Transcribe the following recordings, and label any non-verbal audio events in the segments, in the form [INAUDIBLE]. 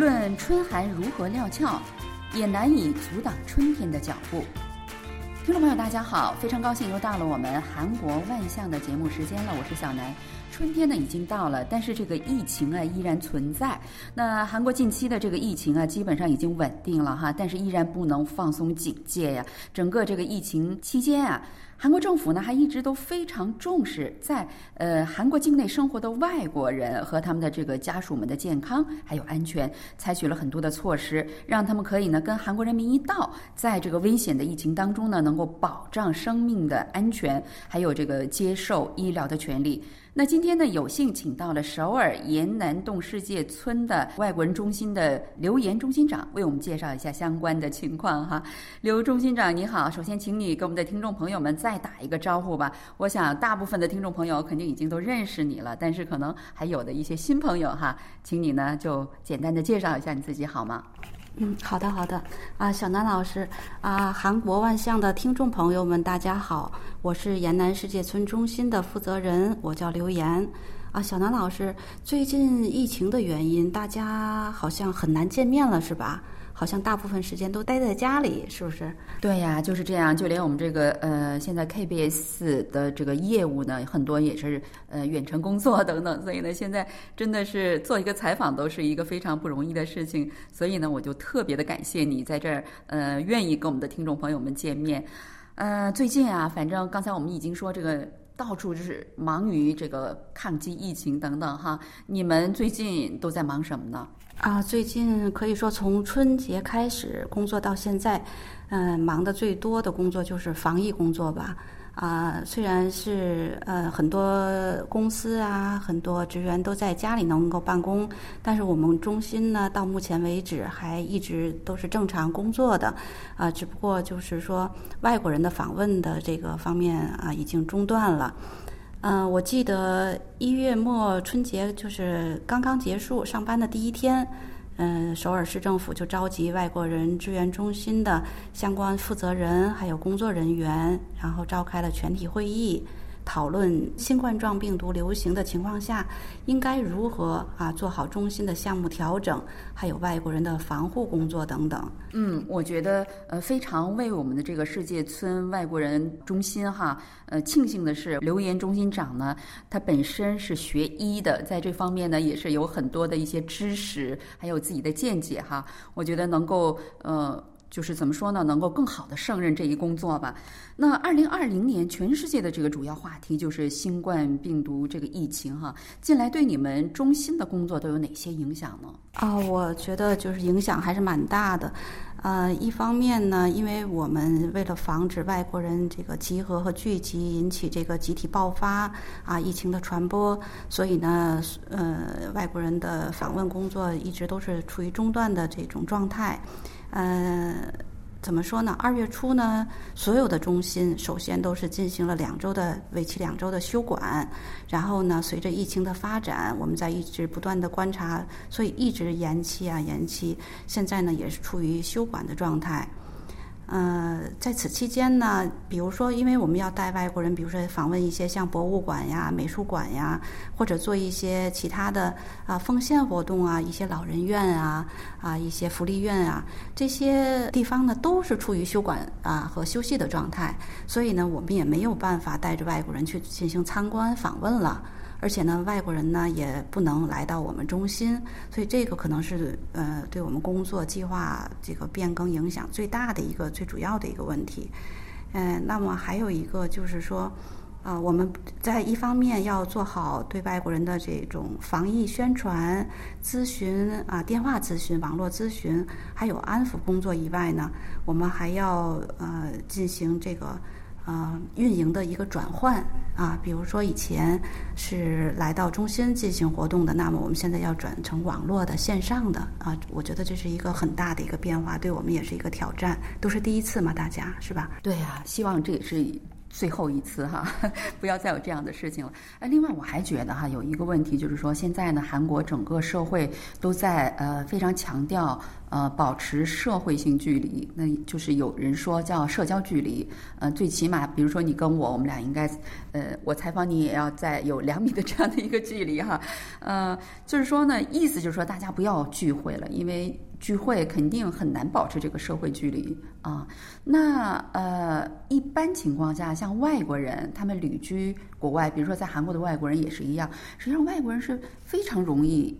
论春寒如何料峭，也难以阻挡春天的脚步。听众朋友，大家好，非常高兴又到了我们韩国万象的节目时间了，我是小南。春天呢已经到了，但是这个疫情啊依然存在。那韩国近期的这个疫情啊基本上已经稳定了哈，但是依然不能放松警戒呀。整个这个疫情期间啊。韩国政府呢，还一直都非常重视在呃韩国境内生活的外国人和他们的这个家属们的健康还有安全，采取了很多的措施，让他们可以呢跟韩国人民一道，在这个危险的疫情当中呢，能够保障生命的安全，还有这个接受医疗的权利。那今天呢，有幸请到了首尔延南洞世界村的外国人中心的刘岩中心长，为我们介绍一下相关的情况哈。[LAUGHS] 刘中心长你好，首先请你给我们的听众朋友们再打一个招呼吧。我想大部分的听众朋友肯定已经都认识你了，但是可能还有的一些新朋友哈，请你呢就简单的介绍一下你自己好吗？嗯，好的，好的。啊，小南老师，啊，韩国万象的听众朋友们，大家好，我是延南世界村中心的负责人，我叫刘岩。啊，小南老师，最近疫情的原因，大家好像很难见面了，是吧？好像大部分时间都待在家里，是不是？对呀，就是这样。就连我们这个呃，现在 KBS 的这个业务呢，很多也是呃远程工作等等。所以呢，现在真的是做一个采访都是一个非常不容易的事情。所以呢，我就特别的感谢你在这儿呃愿意跟我们的听众朋友们见面。呃，最近啊，反正刚才我们已经说这个到处就是忙于这个抗击疫情等等哈。你们最近都在忙什么呢？啊，最近可以说从春节开始工作到现在，嗯，忙的最多的工作就是防疫工作吧。啊，虽然是呃很多公司啊，很多职员都在家里能够办公，但是我们中心呢，到目前为止还一直都是正常工作的。啊，只不过就是说外国人的访问的这个方面啊，已经中断了。嗯，我记得一月末春节就是刚刚结束上班的第一天，嗯，首尔市政府就召集外国人支援中心的相关负责人还有工作人员，然后召开了全体会议。讨论新冠状病毒流行的情况下，应该如何啊做好中心的项目调整，还有外国人的防护工作等等。嗯，我觉得呃非常为我们的这个世界村外国人中心哈呃庆幸的是，留言中心长呢，他本身是学医的，在这方面呢也是有很多的一些知识，还有自己的见解哈。我觉得能够呃。就是怎么说呢？能够更好的胜任这一工作吧。那二零二零年，全世界的这个主要话题就是新冠病毒这个疫情哈。近来对你们中心的工作都有哪些影响呢？啊，我觉得就是影响还是蛮大的。呃，一方面呢，因为我们为了防止外国人这个集合和聚集引起这个集体爆发啊疫情的传播，所以呢，呃，外国人的访问工作一直都是处于中断的这种状态。嗯，怎么说呢？二月初呢，所有的中心首先都是进行了两周的为期两周的休管，然后呢，随着疫情的发展，我们在一直不断的观察，所以一直延期啊延期，现在呢也是处于休管的状态。呃，在此期间呢，比如说，因为我们要带外国人，比如说访问一些像博物馆呀、美术馆呀，或者做一些其他的啊奉献活动啊，一些老人院啊、啊一些福利院啊，这些地方呢都是处于休馆啊和休息的状态，所以呢，我们也没有办法带着外国人去进行参观访问了。而且呢，外国人呢也不能来到我们中心，所以这个可能是呃对我们工作计划这个变更影响最大的一个最主要的一个问题。嗯，那么还有一个就是说，啊，我们在一方面要做好对外国人的这种防疫宣传、咨询啊、电话咨询、网络咨询，还有安抚工作以外呢，我们还要呃进行这个。啊，运营的一个转换啊，比如说以前是来到中心进行活动的，那么我们现在要转成网络的线上的啊，我觉得这是一个很大的一个变化，对我们也是一个挑战，都是第一次嘛，大家是吧？对呀，希望这也是最后一次哈，[LAUGHS] 不要再有这样的事情了。哎，另外我还觉得哈，有一个问题就是说，现在呢，韩国整个社会都在呃非常强调呃保持社会性距离，那就是有人说叫社交距离，呃，最起码比如说你跟我，我们俩应该呃我采访你也要在有两米的这样的一个距离哈，呃，就是说呢，意思就是说大家不要聚会了，因为。聚会肯定很难保持这个社会距离啊。那呃，一般情况下，像外国人他们旅居国外，比如说在韩国的外国人也是一样。实际上，外国人是非常容易。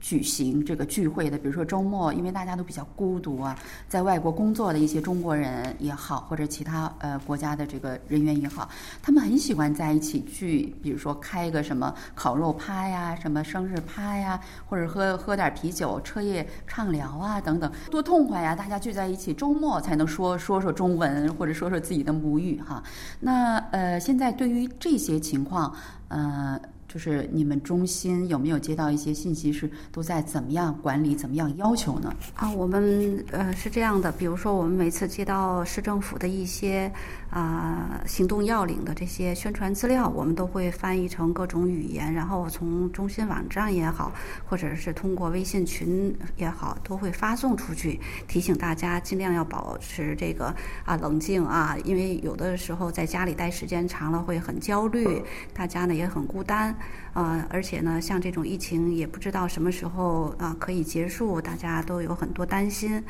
举行这个聚会的，比如说周末，因为大家都比较孤独啊，在外国工作的一些中国人也好，或者其他呃国家的这个人员也好，他们很喜欢在一起聚，比如说开个什么烤肉趴呀，什么生日趴呀，或者喝喝点啤酒，彻夜畅聊啊，等等，多痛快呀！大家聚在一起，周末才能说说说中文，或者说说自己的母语哈。那呃，现在对于这些情况，呃。就是你们中心有没有接到一些信息，是都在怎么样管理、怎么样要求呢？啊，我们呃是这样的，比如说我们每次接到市政府的一些啊行动要领的这些宣传资料，我们都会翻译成各种语言，然后从中心网站也好，或者是通过微信群也好，都会发送出去，提醒大家尽量要保持这个啊冷静啊，因为有的时候在家里待时间长了会很焦虑，大家呢也很孤单。呃，而且呢，像这种疫情也不知道什么时候啊可以结束，大家都有很多担心。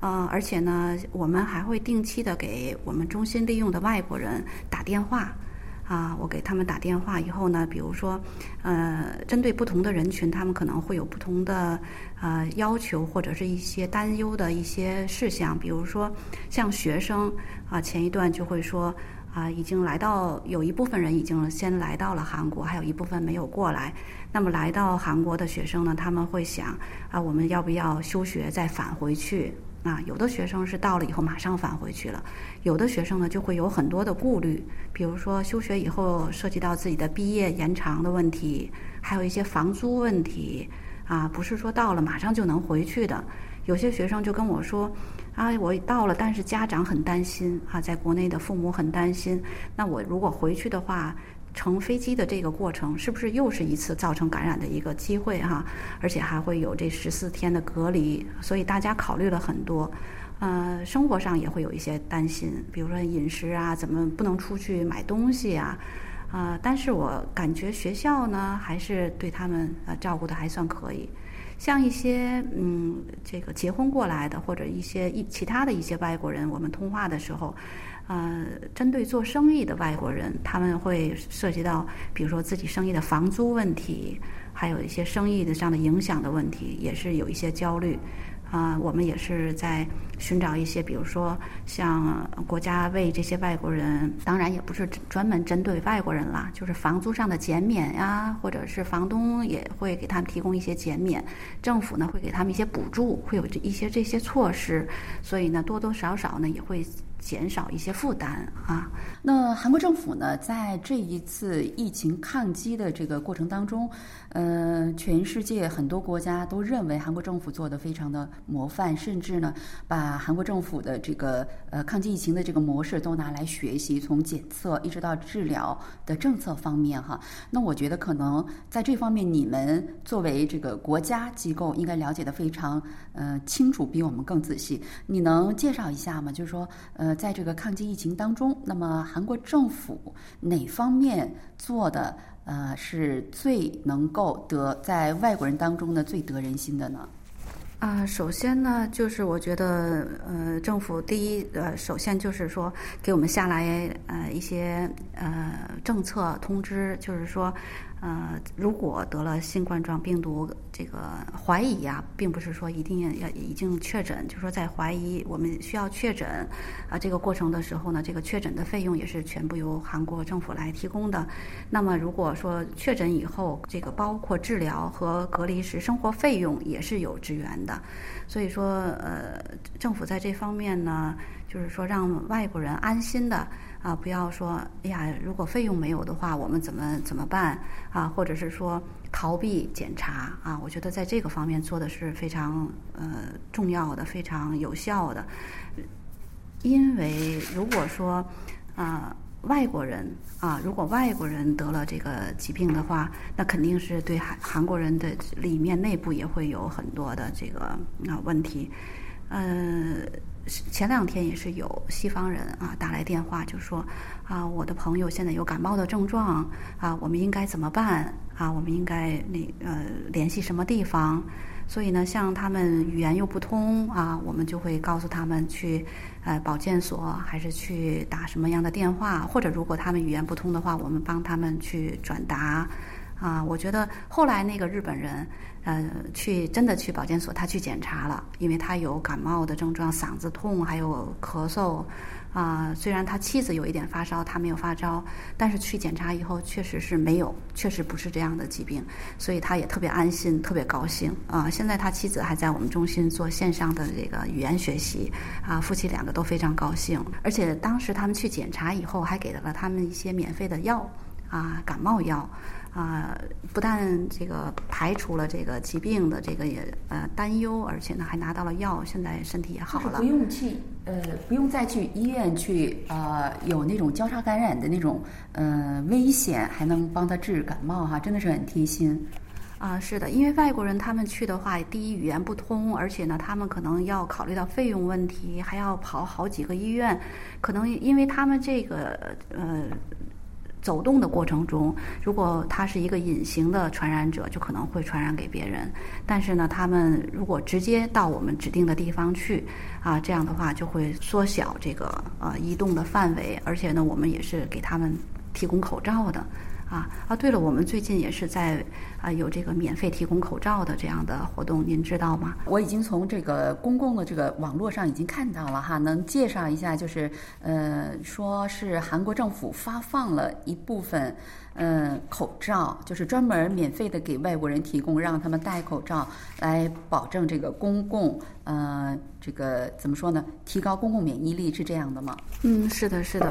呃，而且呢，我们还会定期的给我们中心利用的外国人打电话。啊，我给他们打电话以后呢，比如说，呃，针对不同的人群，他们可能会有不同的呃要求或者是一些担忧的一些事项。比如说，像学生啊，前一段就会说。啊，已经来到有一部分人已经先来到了韩国，还有一部分没有过来。那么来到韩国的学生呢，他们会想啊，我们要不要休学再返回去？啊，有的学生是到了以后马上返回去了，有的学生呢就会有很多的顾虑，比如说休学以后涉及到自己的毕业延长的问题，还有一些房租问题。啊，不是说到了马上就能回去的。有些学生就跟我说。啊，我到了，但是家长很担心啊，在国内的父母很担心。那我如果回去的话，乘飞机的这个过程是不是又是一次造成感染的一个机会哈？而且还会有这十四天的隔离，所以大家考虑了很多。呃，生活上也会有一些担心，比如说饮食啊，怎么不能出去买东西啊？啊，但是我感觉学校呢，还是对他们呃照顾的还算可以。像一些嗯，这个结婚过来的，或者一些一其他的一些外国人，我们通话的时候，呃，针对做生意的外国人，他们会涉及到，比如说自己生意的房租问题，还有一些生意的上的影响的问题，也是有一些焦虑。啊，我们也是在寻找一些，比如说像国家为这些外国人，当然也不是专门针对外国人啦，就是房租上的减免呀，或者是房东也会给他们提供一些减免，政府呢会给他们一些补助，会有这一些这些措施，所以呢多多少少呢也会。减少一些负担啊。那韩国政府呢，在这一次疫情抗击的这个过程当中，呃，全世界很多国家都认为韩国政府做的非常的模范，甚至呢，把韩国政府的这个呃抗击疫情的这个模式都拿来学习，从检测一直到治疗的政策方面哈。那我觉得可能在这方面，你们作为这个国家机构，应该了解的非常呃清楚，比我们更仔细。你能介绍一下吗？就是说呃。在这个抗击疫情当中，那么韩国政府哪方面做的呃是最能够得在外国人当中呢最得人心的呢？啊，首先呢，就是我觉得呃，政府第一呃，首先就是说给我们下来呃一些呃政策通知，就是说。呃，如果得了新冠状病毒，这个怀疑啊，并不是说一定要已经确诊，就说在怀疑，我们需要确诊啊，这个过程的时候呢，这个确诊的费用也是全部由韩国政府来提供的。那么如果说确诊以后，这个包括治疗和隔离时生活费用也是有支援的。所以说，呃，政府在这方面呢，就是说让外国人安心的。啊，不要说，哎呀，如果费用没有的话，我们怎么怎么办？啊，或者是说逃避检查啊？我觉得在这个方面做的是非常呃重要的，非常有效的。因为如果说啊，外国人啊，如果外国人得了这个疾病的话，那肯定是对韩韩国人的里面内部也会有很多的这个啊问题。呃，前两天也是有西方人啊打来电话，就说啊，我的朋友现在有感冒的症状啊，我们应该怎么办啊？我们应该那呃联系什么地方？所以呢，像他们语言又不通啊，我们就会告诉他们去呃保健所，还是去打什么样的电话，或者如果他们语言不通的话，我们帮他们去转达。啊，我觉得后来那个日本人，呃，去真的去保健所，他去检查了，因为他有感冒的症状，嗓子痛，还有咳嗽。啊，虽然他妻子有一点发烧，他没有发烧，但是去检查以后确实是没有，确实不是这样的疾病，所以他也特别安心，特别高兴。啊，现在他妻子还在我们中心做线上的这个语言学习，啊，夫妻两个都非常高兴。而且当时他们去检查以后，还给了他们一些免费的药，啊，感冒药。啊，不但这个排除了这个疾病的这个也呃担忧，而且呢还拿到了药，现在身体也好了。不用去呃，不用再去医院去呃有那种交叉感染的那种呃危险，还能帮他治感冒哈，真的是很贴心。啊，是的，因为外国人他们去的话，第一语言不通，而且呢他们可能要考虑到费用问题，还要跑好几个医院，可能因为他们这个呃。走动的过程中，如果他是一个隐形的传染者，就可能会传染给别人。但是呢，他们如果直接到我们指定的地方去，啊，这样的话就会缩小这个呃移动的范围，而且呢，我们也是给他们提供口罩的。啊啊，对了，我们最近也是在啊有这个免费提供口罩的这样的活动，您知道吗？我已经从这个公共的这个网络上已经看到了哈，能介绍一下，就是呃，说是韩国政府发放了一部分嗯口罩，就是专门免费的给外国人提供，让他们戴口罩来保证这个公共呃这个怎么说呢？提高公共免疫力是这样的吗？嗯，是的，是的。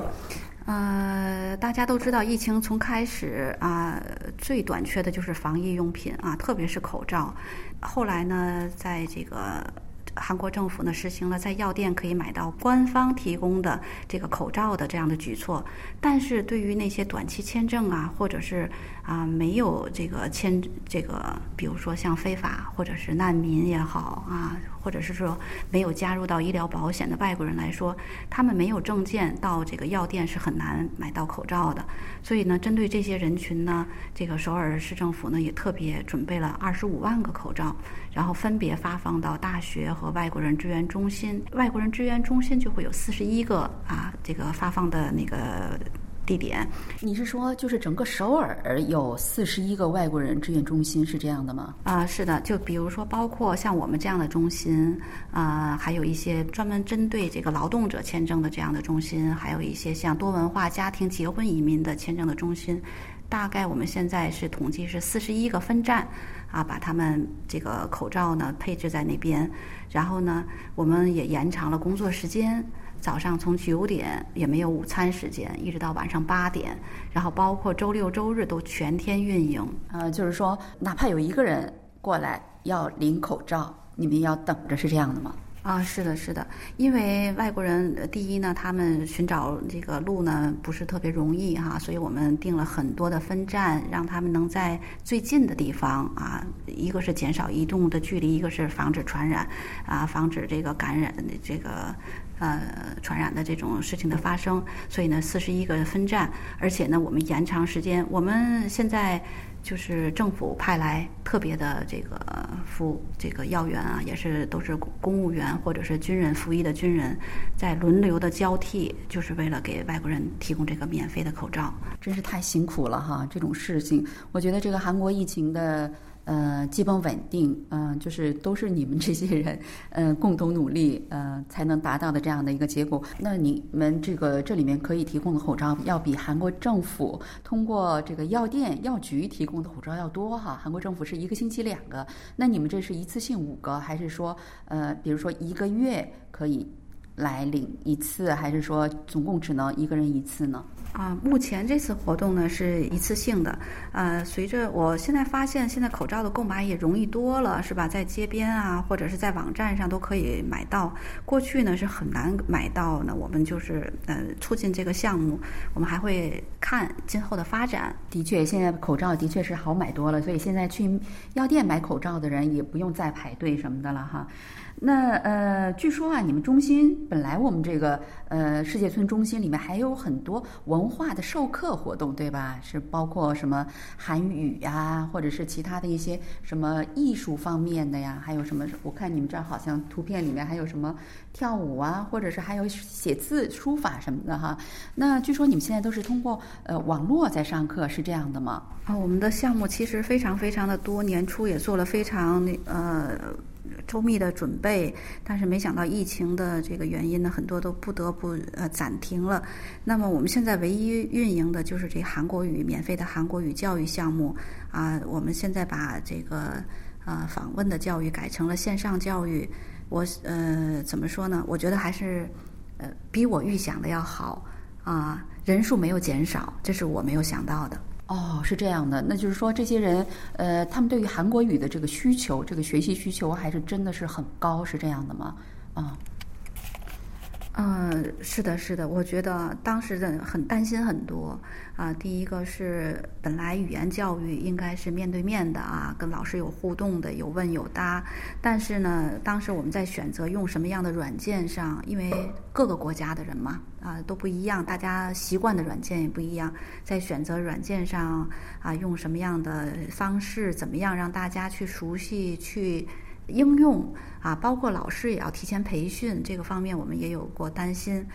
呃，大家都知道，疫情从开始啊，最短缺的就是防疫用品啊，特别是口罩。后来呢，在这个。韩国政府呢实行了在药店可以买到官方提供的这个口罩的这样的举措，但是对于那些短期签证啊，或者是啊没有这个签这个，比如说像非法或者是难民也好啊，或者是说没有加入到医疗保险的外国人来说，他们没有证件到这个药店是很难买到口罩的。所以呢，针对这些人群呢，这个首尔市政府呢也特别准备了二十五万个口罩，然后分别发放到大学。和外国人支援中心，外国人支援中心就会有四十一个啊，这个发放的那个地点。你是说，就是整个首尔有四十一个外国人志愿中心是这样的吗？啊，是的，就比如说，包括像我们这样的中心啊，还有一些专门针对这个劳动者签证的这样的中心，还有一些像多文化家庭结婚移民的签证的中心。大概我们现在是统计是四十一个分站，啊，把他们这个口罩呢配置在那边，然后呢，我们也延长了工作时间，早上从九点也没有午餐时间，一直到晚上八点，然后包括周六周日都全天运营。呃，就是说，哪怕有一个人过来要领口罩，你们要等着，是这样的吗？啊，是的，是的，因为外国人第一呢，他们寻找这个路呢不是特别容易哈，所以我们定了很多的分站，让他们能在最近的地方啊，一个是减少移动的距离，一个是防止传染，啊，防止这个感染的这个呃传染的这种事情的发生。所以呢，四十一个分站，而且呢，我们延长时间，我们现在。就是政府派来特别的这个服这个要员啊，也是都是公务员或者是军人服役的军人，在轮流的交替，就是为了给外国人提供这个免费的口罩。真是太辛苦了哈！这种事情，我觉得这个韩国疫情的。呃，基本稳定，嗯，就是都是你们这些人，嗯，[LAUGHS] 共同努力，呃，才能达到的这样的一个结果。那你们这个这里面可以提供的口罩，要比韩国政府通过这个药店、药局提供的口罩要多哈。韩国政府是一个星期两个，那你们这是一次性五个，还是说，呃，比如说一个月可以来领一次，还是说总共只能一个人一次呢？啊，目前这次活动呢是一次性的，呃，随着我现在发现，现在口罩的购买也容易多了，是吧？在街边啊，或者是在网站上都可以买到。过去呢是很难买到呢，我们就是呃促进这个项目，我们还会看今后的发展。的确，现在口罩的确是好买多了，所以现在去药店买口罩的人也不用再排队什么的了哈。那呃，据说啊，你们中心本来我们这个呃世界村中心里面还有很多文化的授课活动，对吧？是包括什么韩语呀，或者是其他的一些什么艺术方面的呀，还有什么？我看你们这儿好像图片里面还有什么跳舞啊，或者是还有写字、书法什么的哈。那据说你们现在都是通过呃网络在上课，是这样的吗？啊，我们的项目其实非常非常的多，年初也做了非常那呃。周密的准备，但是没想到疫情的这个原因呢，很多都不得不呃暂停了。那么我们现在唯一运营的就是这韩国语免费的韩国语教育项目啊。我们现在把这个呃访问的教育改成了线上教育。我呃怎么说呢？我觉得还是呃比我预想的要好啊，人数没有减少，这是我没有想到的。哦，是这样的，那就是说，这些人，呃，他们对于韩国语的这个需求，这个学习需求，还是真的是很高，是这样的吗？啊。嗯是的，是的，我觉得当时的很担心很多啊。第一个是本来语言教育应该是面对面的啊，跟老师有互动的，有问有答。但是呢，当时我们在选择用什么样的软件上，因为各个国家的人嘛啊都不一样，大家习惯的软件也不一样，在选择软件上啊，用什么样的方式，怎么样让大家去熟悉去。应用啊，包括老师也要提前培训，这个方面我们也有过担心，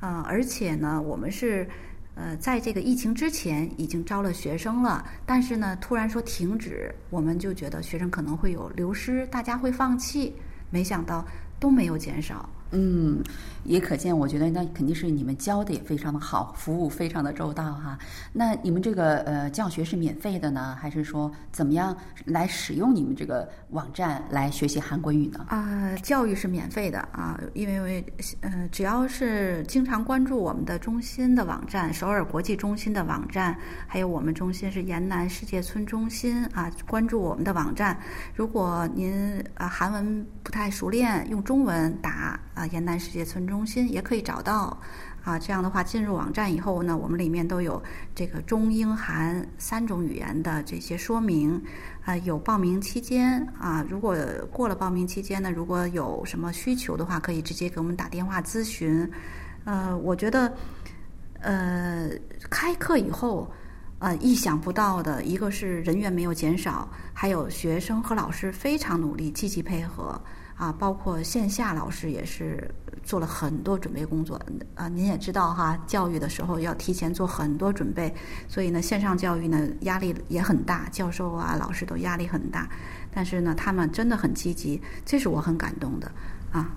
呃，而且呢，我们是呃在这个疫情之前已经招了学生了，但是呢，突然说停止，我们就觉得学生可能会有流失，大家会放弃，没想到都没有减少。嗯，也可见，我觉得那肯定是你们教的也非常的好，服务非常的周到哈。那你们这个呃教学是免费的呢，还是说怎么样来使用你们这个网站来学习韩国语呢？啊，教育是免费的啊，因为呃只要是经常关注我们的中心的网站，首尔国际中心的网站，还有我们中心是延南世界村中心啊，关注我们的网站。如果您啊韩文不太熟练，用中文打。啊，延南世界村中心也可以找到，啊，这样的话进入网站以后呢，我们里面都有这个中英韩三种语言的这些说明，啊，有报名期间啊，如果过了报名期间呢，如果有什么需求的话，可以直接给我们打电话咨询。呃，我觉得，呃，开课以后，呃，意想不到的一个是人员没有减少，还有学生和老师非常努力，积极配合。啊，包括线下老师也是做了很多准备工作。啊，您也知道哈，教育的时候要提前做很多准备，所以呢，线上教育呢压力也很大，教授啊、老师都压力很大。但是呢，他们真的很积极，这是我很感动的啊。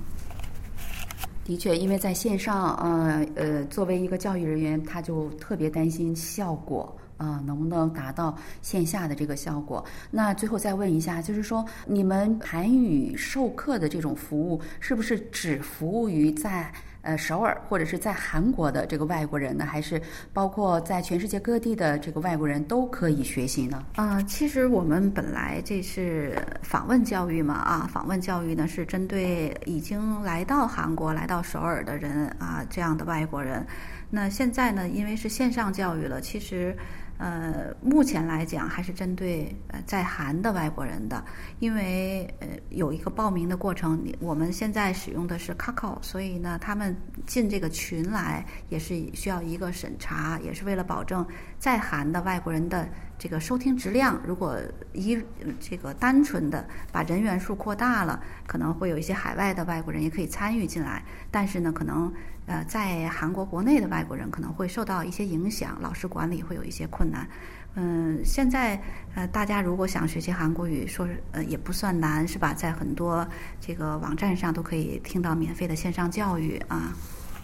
的确，因为在线上，呃呃，作为一个教育人员，他就特别担心效果。啊，能不能达到线下的这个效果？那最后再问一下，就是说，你们韩语授课的这种服务，是不是只服务于在呃首尔或者是在韩国的这个外国人呢？还是包括在全世界各地的这个外国人都可以学习呢？啊，其实我们本来这是访问教育嘛，啊，访问教育呢是针对已经来到韩国、来到首尔的人啊，这样的外国人。那现在呢，因为是线上教育了，其实。呃，目前来讲还是针对呃在韩的外国人的，因为呃有一个报名的过程，我们现在使用的是 Kakao，所以呢，他们进这个群来也是需要一个审查，也是为了保证在韩的外国人的这个收听质量。如果一这个单纯的把人员数扩大了，可能会有一些海外的外国人也可以参与进来，但是呢，可能。呃，在韩国国内的外国人可能会受到一些影响，老师管理会有一些困难。嗯，现在呃，大家如果想学习韩国语，说呃也不算难，是吧？在很多这个网站上都可以听到免费的线上教育啊。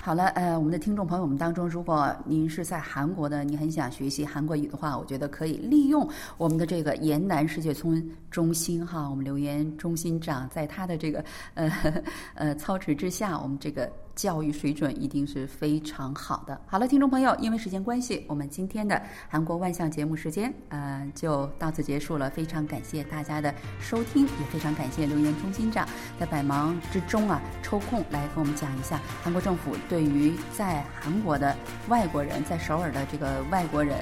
好了，呃，我们的听众朋友们当中，如果您是在韩国的，你很想学习韩国语的话，我觉得可以利用我们的这个延南世界村中心哈，我们留言中心长在他的这个呃 [LAUGHS] 呃操持之下，我们这个。教育水准一定是非常好的。好了，听众朋友，因为时间关系，我们今天的韩国万象节目时间，呃，就到此结束了。非常感谢大家的收听，也非常感谢留言中心长在百忙之中啊抽空来跟我们讲一下韩国政府对于在韩国的外国人，在首尔的这个外国人，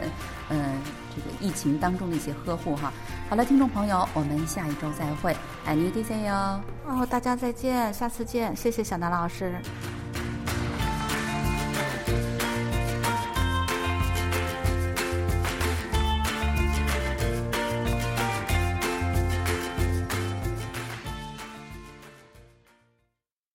嗯，这个疫情当中的一些呵护哈。好了，听众朋友，我们下一周再会，爱你 DJ 哟。哦，大家再见，下次见，谢谢小南老师。